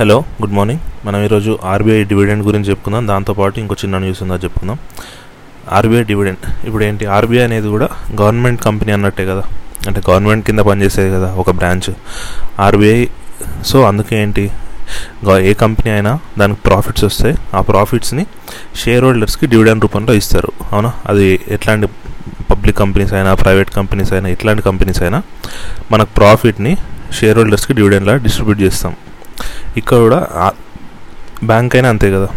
Hello good morning మనం ఈరోజు RBI dividend గురించి చెప్పుకుందాం. దాంతోపాటు ఇంకో చిన్న న్యూస్ ఉందా చెప్పుకుందాం. ఆర్బీఐ డివిడెండ్ ఇప్పుడు ఏంటి? ఆర్బీఐ అనేది కూడా గవర్నమెంట్ కంపెనీ అన్నట్టే కదా. అంటే గవర్నమెంట్ కింద పనిచేసేది కదా ఒక బ్రాంచ్ ఆర్బీఐ సో అందుకే ఏంటి? ఏ కంపెనీ అయినా దానికి ప్రాఫిట్స్ వస్తాయి. ఆ ప్రాఫిట్స్ని షేర్ హోల్డర్స్కి డివిడెండ్ రూపంలో ఇస్తారు. అవునా? అది ఎట్లాంటి పబ్లిక్ కంపెనీస్ అయినా ప్రైవేట్ కంపెనీస్ అయినా ఎట్లాంటి కంపెనీస్ అయినా మనకు ప్రాఫిట్ని షేర్ హోల్డర్స్కి డివిడెండ్లా డిస్ట్రిబ్యూట్ చేస్తాం. ఇక్కడ కూడా బ్యాంక్ అయినా అంతే కదా.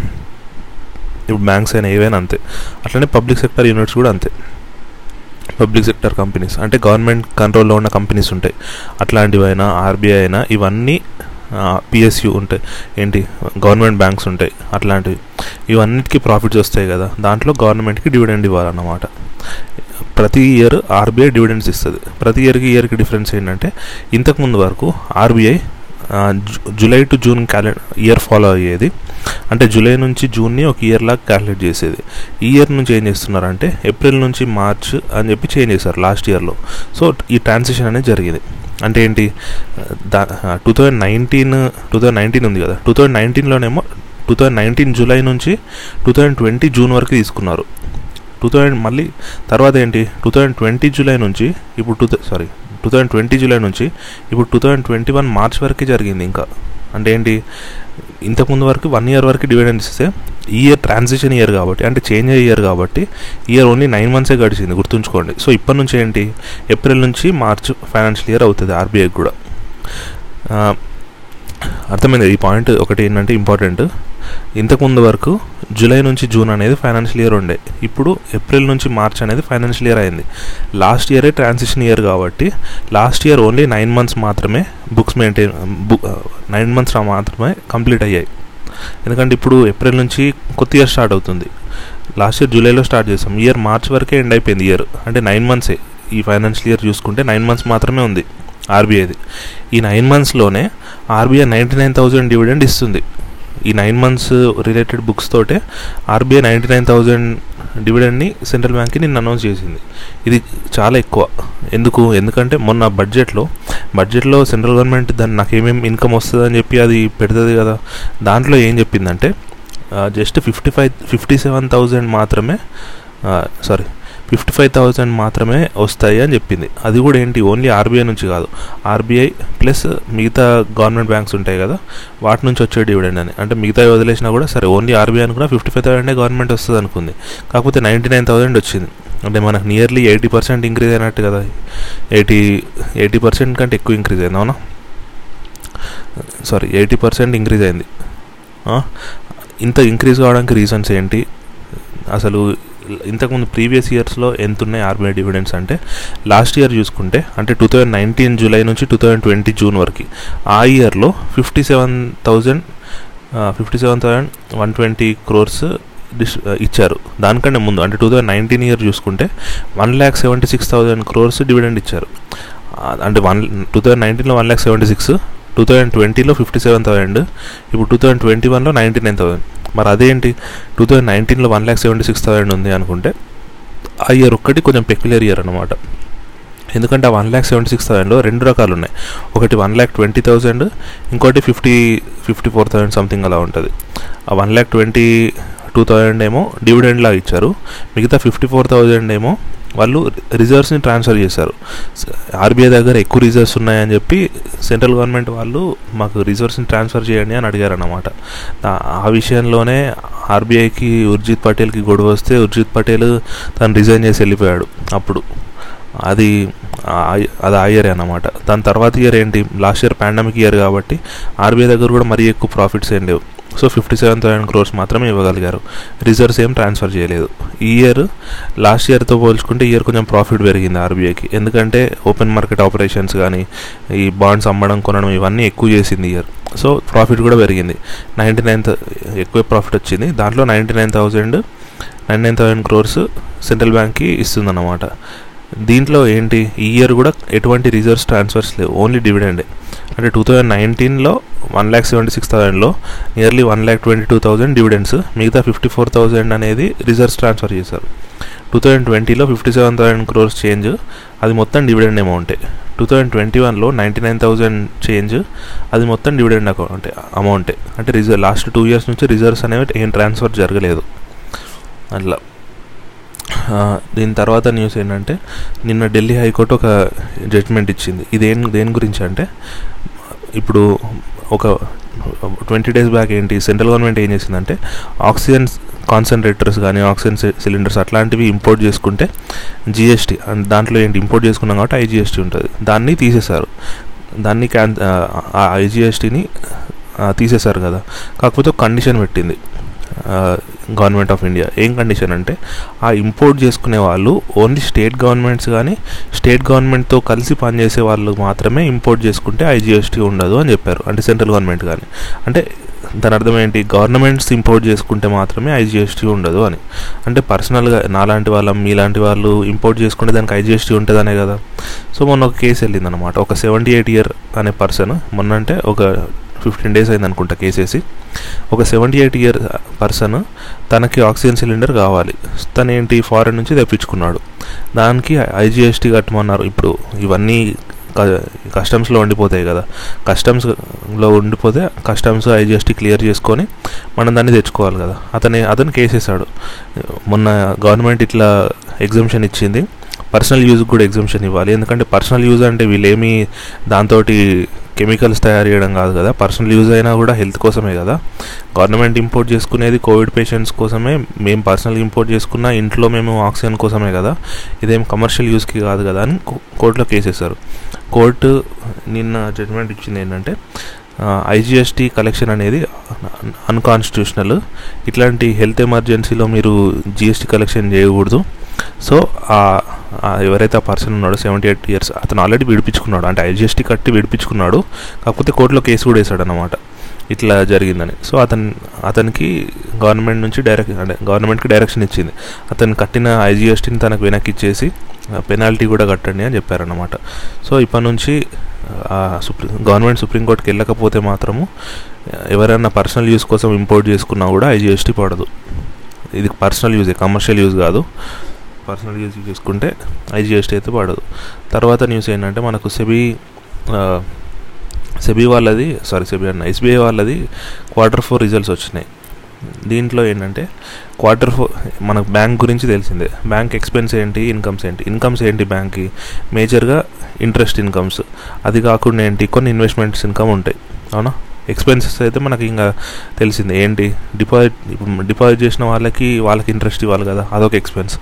ఇప్పుడు బ్యాంక్స్ అయినా ఏవైనా అంతే. అట్లనే పబ్లిక్ సెక్టర్ యూనిట్స్ కూడా అంతే. పబ్లిక్ సెక్టర్ కంపెనీస్ అంటే గవర్నమెంట్ కంట్రోల్లో ఉన్న కంపెనీస్ ఉంటాయి. అట్లాంటివైనా ఆర్బీఐ అయినా ఇవన్నీ పిఎస్యు ఉంటాయి. ఏంటి? గవర్నమెంట్ బ్యాంక్స్ ఉంటాయి. అట్లాంటివి. ఇవన్నిటికీ ప్రాఫిట్స్ వస్తాయి కదా. దాంట్లో గవర్నమెంట్కి డివిడెండ్ ఇవ్వాలన్నమాట. ప్రతి ఇయర్ ఆర్బీఐ డివిడెండ్స్ ఇస్తుంది. ప్రతి ఇయర్కి ఇయర్కి డిఫరెన్స్ ఏంటంటే ఇంతకుముందు వరకు RBI July to June calendar year follow అయ్యేది. అంటే జూలై నుంచి జూన్ని ఒక ఇయర్ లాగా క్యాలిక్యులేట్ చేసేది. ఈ ఇయర్ నుంచి ఏం చేస్తున్నారంటే ఏప్రిల్ నుంచి మార్చ్ అని చెప్పి చేంజ్ చేశారు లాస్ట్ ఇయర్లో. సో ఈ ట్రాన్సిషన్ అనేది జరిగింది. అంటే ఏంటి? దా two thousand nineteen two thousand nineteen ఉంది కదా? టూ థౌజండ్ నైన్టీన్లోనేమో టూ థౌజండ్ నైన్టీన్ జూలై నుంచి టూ థౌజండ్ ట్వంటీ జూన్ వరకు తీసుకున్నారు. టూ థౌజండ్ మళ్ళీ తర్వాత ఏంటి? టూ థౌజండ్ ట్వంటీ జూలై నుంచి ఇప్పుడు two sorry two thousand twenty July నుంచి ఇప్పుడు two thousand twenty one March వరకు జరిగింది ఇంకా. అంటే ఏంటి? ఇంతకుముందు వరకు వన్ ఇయర్ వరకు డివిడెండ్ ఇస్తే ఈ ఇయర్ ట్రాన్సిషన్ ఇయర్ కాబట్టి అంటే చేంజ్ అయ్యే ఇయర్ కాబట్టి ఇయర్ ఓన్లీ నైన్ మంత్సే గడిచింది గుర్తుంచుకోండి. సో ఇప్పటి నుంచి ఏంటి? ఏప్రిల్ నుంచి మార్చ్ ఫైనాన్షియల్ ఇయర్ అవుతుంది ఆర్బీఐకి కూడా. అర్థమైంది? ఈ పాయింట్ ఒకటి ఏంటంటే ఇంపార్టెంట్. ఇంతకుముందు వరకు జూలై నుంచి జూన్ అనేది ఫైనాన్షియల్ ఇయర్ ఉండే. ఇప్పుడు ఏప్రిల్ నుంచి మార్చ్ అనేది ఫైనాన్షియల్ ఇయర్ అయింది. లాస్ట్ ఇయరే ట్రాన్సిషన్ ఇయర్ కాబట్టి last year only nine months మాత్రమే books maintain book nine months మాత్రమే కంప్లీట్ అయ్యాయి. ఎందుకంటే ఇప్పుడు ఏప్రిల్ నుంచి కొత్త ఇయర్ స్టార్ట్ అవుతుంది. లాస్ట్ ఇయర్ జూలైలో స్టార్ట్ చేసాం. ఇయర్ మార్చ్ వరకే ఎండ్ అయిపోయింది ఇయర్. అంటే నైన్ మంత్సే. ఈ ఫైనాన్షియల్ ఇయర్ చూసుకుంటే నైన్ మంత్స్ మాత్రమే ఉంది ఆర్బీఐది. ఈ nine మంత్స్లోనే RBI ninety nine thousand dividend ఇస్తుంది. ఈ నైన్ మంత్స్ రిలేటెడ్ బుక్స్ తోటే ఆర్బీఐ నైంటీ నైన్ థౌజండ్ డివిడెండ్ని సెంట్రల్ బ్యాంక్కి నిన్న అనౌన్స్ చేసింది. ఇది చాలా ఎక్కువ. ఎందుకు? ఎందుకంటే మొన్న బడ్జెట్లో బడ్జెట్లో సెంట్రల్ గవర్నమెంట్ దాన్ని నాకు ఏమేమి ఇన్కమ్ వస్తుందని చెప్పి అది పెడుతుంది కదా. దాంట్లో ఏం చెప్పిందంటే just fifty five fifty seven thousand మాత్రమే సారీ ఫిఫ్టీ ఫైవ్ థౌజండ్ మాత్రమే వస్తాయి అని చెప్పింది. అది కూడా ఏంటి? ఓన్లీ ఆర్బీఐ నుంచి కాదు. ఆర్బీఐ ప్లస్ మిగతా గవర్నమెంట్ బ్యాంక్స్ ఉంటాయి కదా వాటి నుంచి వచ్చే డివిడెండ్ అని. అంటే మిగతా వదిలేసినా కూడా సరే ఓన్లీ ఆర్బీఐ అనుకున్నా కూడా ఫిఫ్టీ ఫైవ్ థౌసండ్ గవర్నమెంట్ వస్తుంది అనుకుంది. కాకపోతే నైంటీ నైన్ థౌసండ్ వచ్చింది. అంటే మనకు నియర్లీ ఎయిటీ పర్సెంట్ ఇంక్రీజ్ అయినట్టు కదా. ఎయిటీ ఎయిటీ పర్సెంట్ కంటే ఎక్కువ ఇంక్రీజ్ అయింది అవునా? సారీ ఎయిటీ పర్సెంట్ ఇంక్రీజ్ అయింది. ఇంత ఇంక్రీజ్ కావడానికి రీజన్స్ ఏంటి? అసలు ఇంతకుముందు ప్రీవియస్ ఇయర్స్లో ఎంత ఉన్నాయి ఆర్బీఐ డివిడెండ్స్ అంటే? లాస్ట్ ఇయర్ చూసుకుంటే అంటే టూ థౌజండ్ నైన్టీన్ జూలై నుంచి టూ థౌజండ్ ట్వంటీ జూన్ వరకు. ఆ ఇయర్లో fifty seven thousand fifty seven thousand one twenty crores డిస్ ఇచ్చారు. దానికంటే ముందు అంటే టూ థౌజండ్ నైన్టీన్ ఇయర్ చూసుకుంటే one lakh seventy six thousand crores dividend ఇచ్చారు. అంటే వన్ టూ థౌజండ్ నైన్టీన్లో one lakh seventy six two thousand ట్వంటీలో ఫిఫ్టీ సెవెన్ థౌసండ్ ఇప్పుడు టూ థౌజండ్ ట్వంటీ వన్లో నైంటీ నైన్ థౌసండ్ మరి అదేంటి? టూ థౌజండ్ నైన్టీన్లో one lakh seventy six thousand ఉంది అనుకుంటే ఆ ఇయర్ ఒక్కటి కొంచెం పెక్యులర్ ఇయర్ అనమాట ఎందుకంటే ఆ వన్ ల్యాక్ సెవెంటీ సిక్స్ థౌసండ్లో రెండు రకాలు ఉన్నాయి ఒకటి వన్ ల్యాక్ ట్వంటీ థౌసండ్ ఇంకోటి fifty fifty four thousand something అలా ఉంటుంది. ఆ one lakh twenty two thousand ఏమో డివిడెండ్ లాగా ఇచ్చారు. మిగతా ఫిఫ్టీ ఫోర్ థౌజండ్ ఏమో వాళ్ళు రిజర్వ్స్ని ట్రాన్స్ఫర్ చేశారు. ఆర్బీఐ దగ్గర ఎక్కువ రిజర్వ్స్ ఉన్నాయని చెప్పి సెంట్రల్ గవర్నమెంట్ వాళ్ళు మాకు రిజర్వ్స్ని ట్రాన్స్ఫర్ చేయండి అని అడిగారు అన్నమాట ఆ- విషయంలోనే ఆర్బీఐకి ఉర్జిత్ పటేల్కి గొడవ వస్తే ఉర్జిత్ పటేల్ తను రిజైన్ చేసి వెళ్ళిపోయాడు అప్పుడు. అది అది ఆ ఇయర్ అన్నమాట. దాని తర్వాత ఇయర్ ఏంటి? లాస్ట్ ఇయర్ పాండమిక్ ఇయర్ కాబట్టి ఆర్బీఐ దగ్గర కూడా మరీ ఎక్కువ ప్రాఫిట్స్ ఏం లేవు. So fifty seven thousand crores మాత్రమే ఇవ్వగలిగారు. రిజర్వ్స్ ఏం ట్రాన్స్ఫర్ చేయలేదు. ఈ ఇయర్ లాస్ట్ ఇయర్తో పోల్చుకుంటే ఇయర్ కొంచెం ప్రాఫిట్ పెరిగింది ఆర్బీఐకి ఎందుకంటే ఓపెన్ మార్కెట్ ఆపరేషన్స్ కానీ ఈ బాండ్స్ అమ్మడం కొనడం ఇవన్నీ ఎక్కువ చేసింది ఇయర్ సో ప్రాఫిట్ కూడా పెరిగింది. నైంటీ నైన్ ఎక్కువ ప్రాఫిట్ వచ్చింది. దాంట్లో ninety nine thousand nine nine thousand crores central బ్యాంక్కి ఇస్తుందన్నమాట. దీంట్లో ఏంటి? ఈ ఇయర్ కూడా ఎటువంటి రిజర్వ్స్ ట్రాన్స్ఫర్స్ లేవు. ఓన్లీ డివిడెండే అంటే టూ థౌజండ్ నైన్టీన్లో one lakh seventy six థౌసండ్లో nearly one lakh twenty two thousand dividends మిగతా ఫిఫ్టీ ఫోర్ థౌసండ్ అనేది రిజర్వ్స్ ట్రాన్స్ఫర్ చేశారు. టూ థౌజండ్ ట్వంటీలో fifty seven thousand crores change అది మొత్తం డివిడెండ్ అమౌంటే టూ థౌజండ్ ట్వంటీ వన్లో నైంటీ నైన్ థౌజండ్ చేంజ్ అది మొత్తం డివిడెండ్ అకౌంట్ అమౌంటే అంటే రిజర్వ్ లాస్ట్ టూ ఇయర్స్ నుంచి రిజర్వ్స్ అనేవి ఏం ట్రాన్స్ఫర్ జరగలేదు. అట్లా. దీని తర్వాత న్యూస్ ఏంటంటే నిన్న ఢిల్లీ హైకోర్టు ఒక జడ్జ్మెంట్ ఇచ్చింది. ఇదేం దేని గురించి అంటే ఇప్పుడు ఒక ట్వంటీ డేస్ బ్యాక్ ఏంటి సెంట్రల్ గవర్నమెంట్ ఏం చేసిందంటే ఆక్సిజన్ కాన్సన్ట్రేటర్స్ కానీ ఆక్సిజన్ సిలిండర్స్ అట్లాంటివి ఇంపోర్ట్ చేసుకుంటే జిఎస్టీ అండ్ దాంట్లో ఏంటి ఇంపోర్ట్ చేసుకున్నాం కాబట్టి ఐజిఎస్టీ ఉంటుంది. దాన్ని తీసేశారు. దాన్ని క్యాన్ ఐజిఎస్టీని తీసేశారు కదా. కాకపోతే ఒక కండిషన్ పెట్టింది. గవర్నమెంట్ ఆఫ్ ఇండియా ఏం కండిషన్ అంటే ఆ ఇంపోర్ట్ చేసుకునే వాళ్ళు ఓన్లీ స్టేట్ గవర్నమెంట్స్ కానీ స్టేట్ గవర్నమెంట్తో కలిసి పనిచేసే వాళ్ళు మాత్రమే ఇంపోర్ట్ చేసుకుంటే ఐజిఎస్టీ ఉండదు అని చెప్పారు. అంటే సెంట్రల్ గవర్నమెంట్ కానీ అంటే దాని అర్థం ఏంటి? గవర్నమెంట్స్ ఇంపోర్ట్ చేసుకుంటే మాత్రమే ఐజిఎస్టీ ఉండదు అని. అంటే పర్సనల్గా నాలాంటి వాళ్ళం మీలాంటి వాళ్ళు ఇంపోర్ట్ చేసుకుంటే దానికి ఐజిఎస్టీ ఉంటుందనే కదా. సో మొన్న ఒక కేసు వెళ్ళింది అనమాట ఒక సెవెంటీ ఎయిట్ ఇయర్ అనే పర్సన్ మొన్న అంటే ఒక ఫిఫ్టీన్ డేస్ అయింది అనుకుంటా కేసేసి. ఒక సెవెంటీ ఎయిట్ ఇయర్ పర్సన్ తనకి ఆక్సిజన్ సిలిండర్ కావాలి. తను ఏంటి ఫారెన్ నుంచి తెప్పించుకున్నాడు. దానికి ఐజిఎస్టీ కట్టమన్నారు. ఇప్పుడు ఇవన్నీ కస్టమ్స్లో ఉండిపోతాయి కదా. కస్టమ్స్లో ఉండిపోతే కస్టమ్స్ ఐజిఎస్టీ క్లియర్ చేసుకొని మనం దాన్ని తెచ్చుకోవాలి కదా. అతని అతను కేసేసాడు మొన్న గవర్నమెంట్ ఇట్లా ఎగ్జామ్షన్ ఇచ్చింది. పర్సనల్ యూజ్కి కూడా ఎగ్జామ్షన్ ఇవ్వాలి. ఎందుకంటే పర్సనల్ యూజ్ అంటే వీళ్ళేమి దాంతో కెమికల్స్ తయారు చేయడం కాదు కదా. పర్సనల్ యూజ్ అయినా కూడా హెల్త్ కోసమే కదా. గవర్నమెంట్ ఇంపోర్ట్ చేసుకునేది కోవిడ్ పేషెంట్స్ కోసమే. మేము పర్సనల్గా ఇంపోర్ట్ చేసుకున్న ఇంట్లో మేము ఆక్సిజన్ కోసమే కదా. ఇదేం కమర్షియల్ యూస్కి కాదు కదా అని కోర్టులో కేసేశారు కోర్టు నిన్న జడ్జిమెంట్ ఇచ్చింది ఏంటంటే ఐజిఎస్టీ కలెక్షన్ అనేది అన్కాన్స్టిట్యూషనల్ ఇట్లాంటి హెల్త్ ఎమర్జెన్సీలో మీరు జిఎస్టీ కలెక్షన్ చేయకూడదు. సో ఎవరైతే ఆ పర్సన్ ఉన్నాడో సెవెంటీ ఎయిట్ ఇయర్స్ అతను ఆల్రెడీ విడిపించుకున్నాడు. అంటే ఐజిఎస్టీ కట్టి విడిపించుకున్నాడు. కాకపోతే కోర్టులో కేసు కూడా వేసాడు అనమాట ఇట్లా జరిగిందని. సో అతను అతనికి గవర్నమెంట్ నుంచి డైరెక్ట్ అంటే గవర్నమెంట్కి డైరెక్షన్ ఇచ్చింది. అతను కట్టిన ఐజిఎస్టీని తనకు వెనక్కి ఇచ్చేసి పెనాల్టీ కూడా కట్టండి అని చెప్పారనమాట సో ఇప్పటి నుంచి సుప్రీం గవర్నమెంట్ సుప్రీంకోర్టుకి వెళ్ళకపోతే మాత్రము ఎవరైనా పర్సనల్ యూస్ కోసం ఇంపోర్ట్ చేసుకున్నా కూడా ఐజిఎస్టీ పడదు. ఇది పర్సనల్ యూజే కమర్షియల్ యూజ్ కాదు. పర్సనల్ యూజ్ చేసుకుంటే ఐజిఎస్టీ అయితే పడదు. తర్వాత న్యూస్ ఏంటంటే మనకు సెబీ సెబీ వాళ్ళది సారీ సెబీ అన్న ఎస్బీఐ వాళ్ళది క్వార్టర్ ఫోర్ రిజల్ట్స్ వచ్చినాయి. దీంట్లో ఏంటంటే క్వార్టర్ ఫోర్ మనకు బ్యాంక్ గురించి తెలిసిందే. బ్యాంక్ ఎక్స్పెన్స్ ఏంటి ఇన్కమ్స్ ఏంటి? ఇన్కమ్స్ ఏంటి బ్యాంక్కి మేజర్గా ఇంట్రెస్ట్ ఇన్కమ్స్ అది కాకుండా ఏంటి? కొన్ని ఇన్వెస్ట్మెంట్స్ ఇన్కమ్ ఉంటాయి. అవునా? ఎక్స్పెన్సెస్ అయితే మనకి ఇంకా తెలిసింది. ఏంటి? డిపాజిట్ డిపాజిట్ చేసిన వాళ్ళకి వాళ్ళకి ఇంట్రెస్ట్ ఇవ్వాలి కదా అదొక ఎక్స్పెన్స్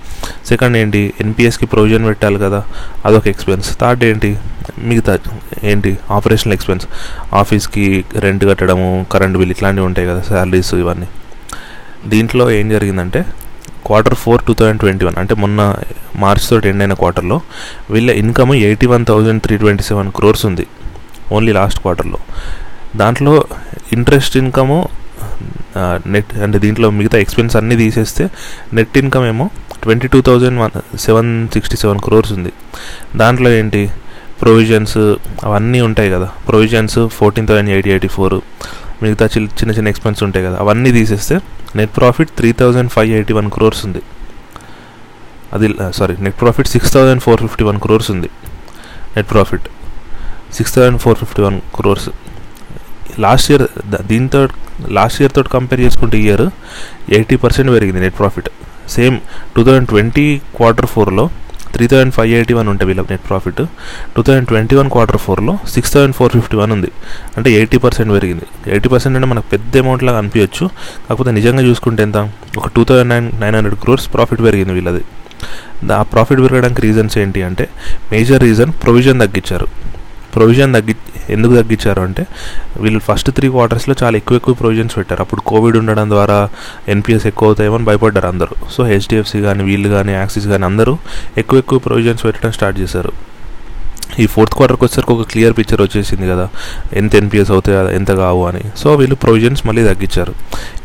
సెకండ్ ఏంటి? ఎన్పిఎస్కి ప్రొవిజన్ పెట్టాలి కదా అదొక ఎక్స్పెన్స్ థర్డ్ ఏంటి? మిగతా ఏంటి? ఆపరేషనల్ ఎక్స్పెన్స్ ఆఫీస్కి రెంట్ కట్టడము కరెంట్ బిల్ ఇట్లాంటివి ఉంటాయి కదా శాలరీస్ ఇవన్నీ. దీంట్లో ఏం జరిగిందంటే quarter four two thousand twenty one అంటే మొన్న మార్చ్ తోటి ఎండ్ అయిన క్వార్టర్లో వీళ్ళ income eighty one thousand three twenty seven crores ఉంది ఓన్లీ లాస్ట్ క్వార్టర్లో దాంట్లో ఇంట్రెస్ట్ ఇన్కము నెట్ అంటే దీంట్లో మిగతా ఎక్స్పెన్స్ అన్నీ తీసేస్తే నెట్ ఇన్కమ్ ఏమో twenty two thousand one seven sixty seven crores ఉంది. దాంట్లో ఏంటి? ప్రొవిజన్స్ అవన్నీ ఉంటాయి కదా. Provisions fourteen thousand eighty eighty four మిగతా చిన్న చిన్న చిన్న ఎక్స్పెన్స్ ఉంటాయి కదా. అవన్నీ తీసేస్తే net profit three thousand five eighty one crores ఉంది. అది sorry net profit six thousand four fifty one crores ఉంది. Net profit six thousand four fifty one crores last year దీంతో లాస్ట్ ఇయర్ తోటి కంపేర్ చేసుకుంటే ఇయర్ ఎయిటీ పర్సెంట్ పెరిగింది net profit same two thousand twenty quarter ఫోర్లో three thousand five eighty one ఉంటే వీళ్ళ net profit two thousand twenty one quarter ఫోర్లో six thousand four fifty one ఉంది. అంటే ఎయిటీ పర్సెంట్ పెరిగింది. ఎయిటీ పర్సెంట్ అంటే మనకు పెద్ద అమౌంట్ లాగా అనిపించవచ్చు కాకపోతే నిజంగా చూసుకుంటే ఎంత? ఒక two thousand nine nine hundred crores profit పెరిగింది వీళ్ళది. ఆ ప్రాఫిట్ పెరగడానికి రీజన్స్ ఏంటి అంటే మేజర్ రీజన్ ప్రొవిజన్ తగ్గించారు. ప్రొవిజన్ తగ్గి ఎందుకు తగ్గించారు అంటే వీళ్ళు ఫస్ట్ త్రీ క్వార్టర్స్లో చాలా ఎక్కువ ఎక్కువ ప్రొవిజన్స్ పెట్టారు. అప్పుడు కోవిడ్ ఉండడం ద్వారా ఎన్పిఎస్ ఎక్కువ అవుతాయేమని భయపడ్డారు అందరూ. సో హెచ్డిఎఫ్సి కానీ వీళ్ళు కానీ యాక్సిస్ కానీ అందరూ ఎక్కువ ఎక్కువ ప్రొవిజన్స్ పెట్టడం స్టార్ట్ చేశారు. ఈ ఫోర్త్ క్వార్టర్కి వచ్చేసరికి ఒక క్లియర్ పిక్చర్ వచ్చేసింది కదా ఎంత ఎన్పిఎస్ అవుతాయి ఎంత కావు అని. సో వీళ్ళు ప్రొవిజన్స్ మళ్ళీ తగ్గించారు.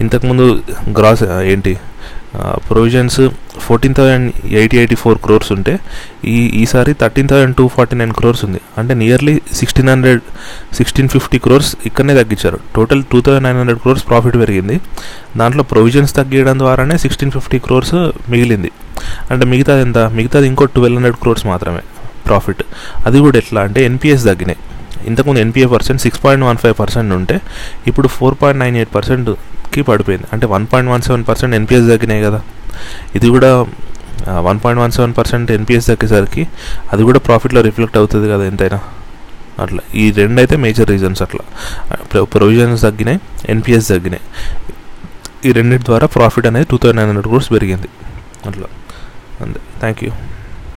ఇంతకుముందు గ్రాస్ ఏంటి provisions fourteen thousand eighty eighty four crores ఉంటే ఈ ఈసారి thirteen thousand two forty nine crores ఉంది. అంటే nearly sixteen hundred sixteen fifty crores ఇక్కడనే తగ్గించారు. Total two thousand nine hundred crores profit పెరిగింది. దాంట్లో ప్రొవిజన్స్ తగ్గించడం ద్వారానే సిక్స్టీన్ ఫిఫ్టీ క్రోర్స్ మిగిలింది. అంటే మిగతాది ఎంత? మిగతాది ఇంకో ట్వెల్వ్ హండ్రెడ్ క్రోర్స్ మాత్రమే ప్రాఫిట్ అది కూడా ఎట్లా అంటే ఎన్పిఎస్ తగ్గినాయి. ఇంతకుముందు NPA percent six point one five percent ఉంటే ఇప్పుడు four point nine eight percent కి పడిపోయింది. అంటే one point one seven percent NPAs తగ్గినాయి కదా. ఇది కూడా one point one seven percent NPAs తగ్గేసరికి అది కూడా ప్రాఫిట్లో రిఫ్లెక్ట్ అవుతుంది కదా ఎంతైనా. అట్లా ఈ రెండు అయితే మేజర్ రీజన్స్ అట్లా ప్రొవిజన్స్ తగ్గినాయి ఎన్పిఎస్ తగ్గినాయి. ఈ రెండింటి ద్వారా ప్రాఫిట్ అనేది two thousand nine hundred crores పెరిగింది. అట్లా. అంతే. Thank you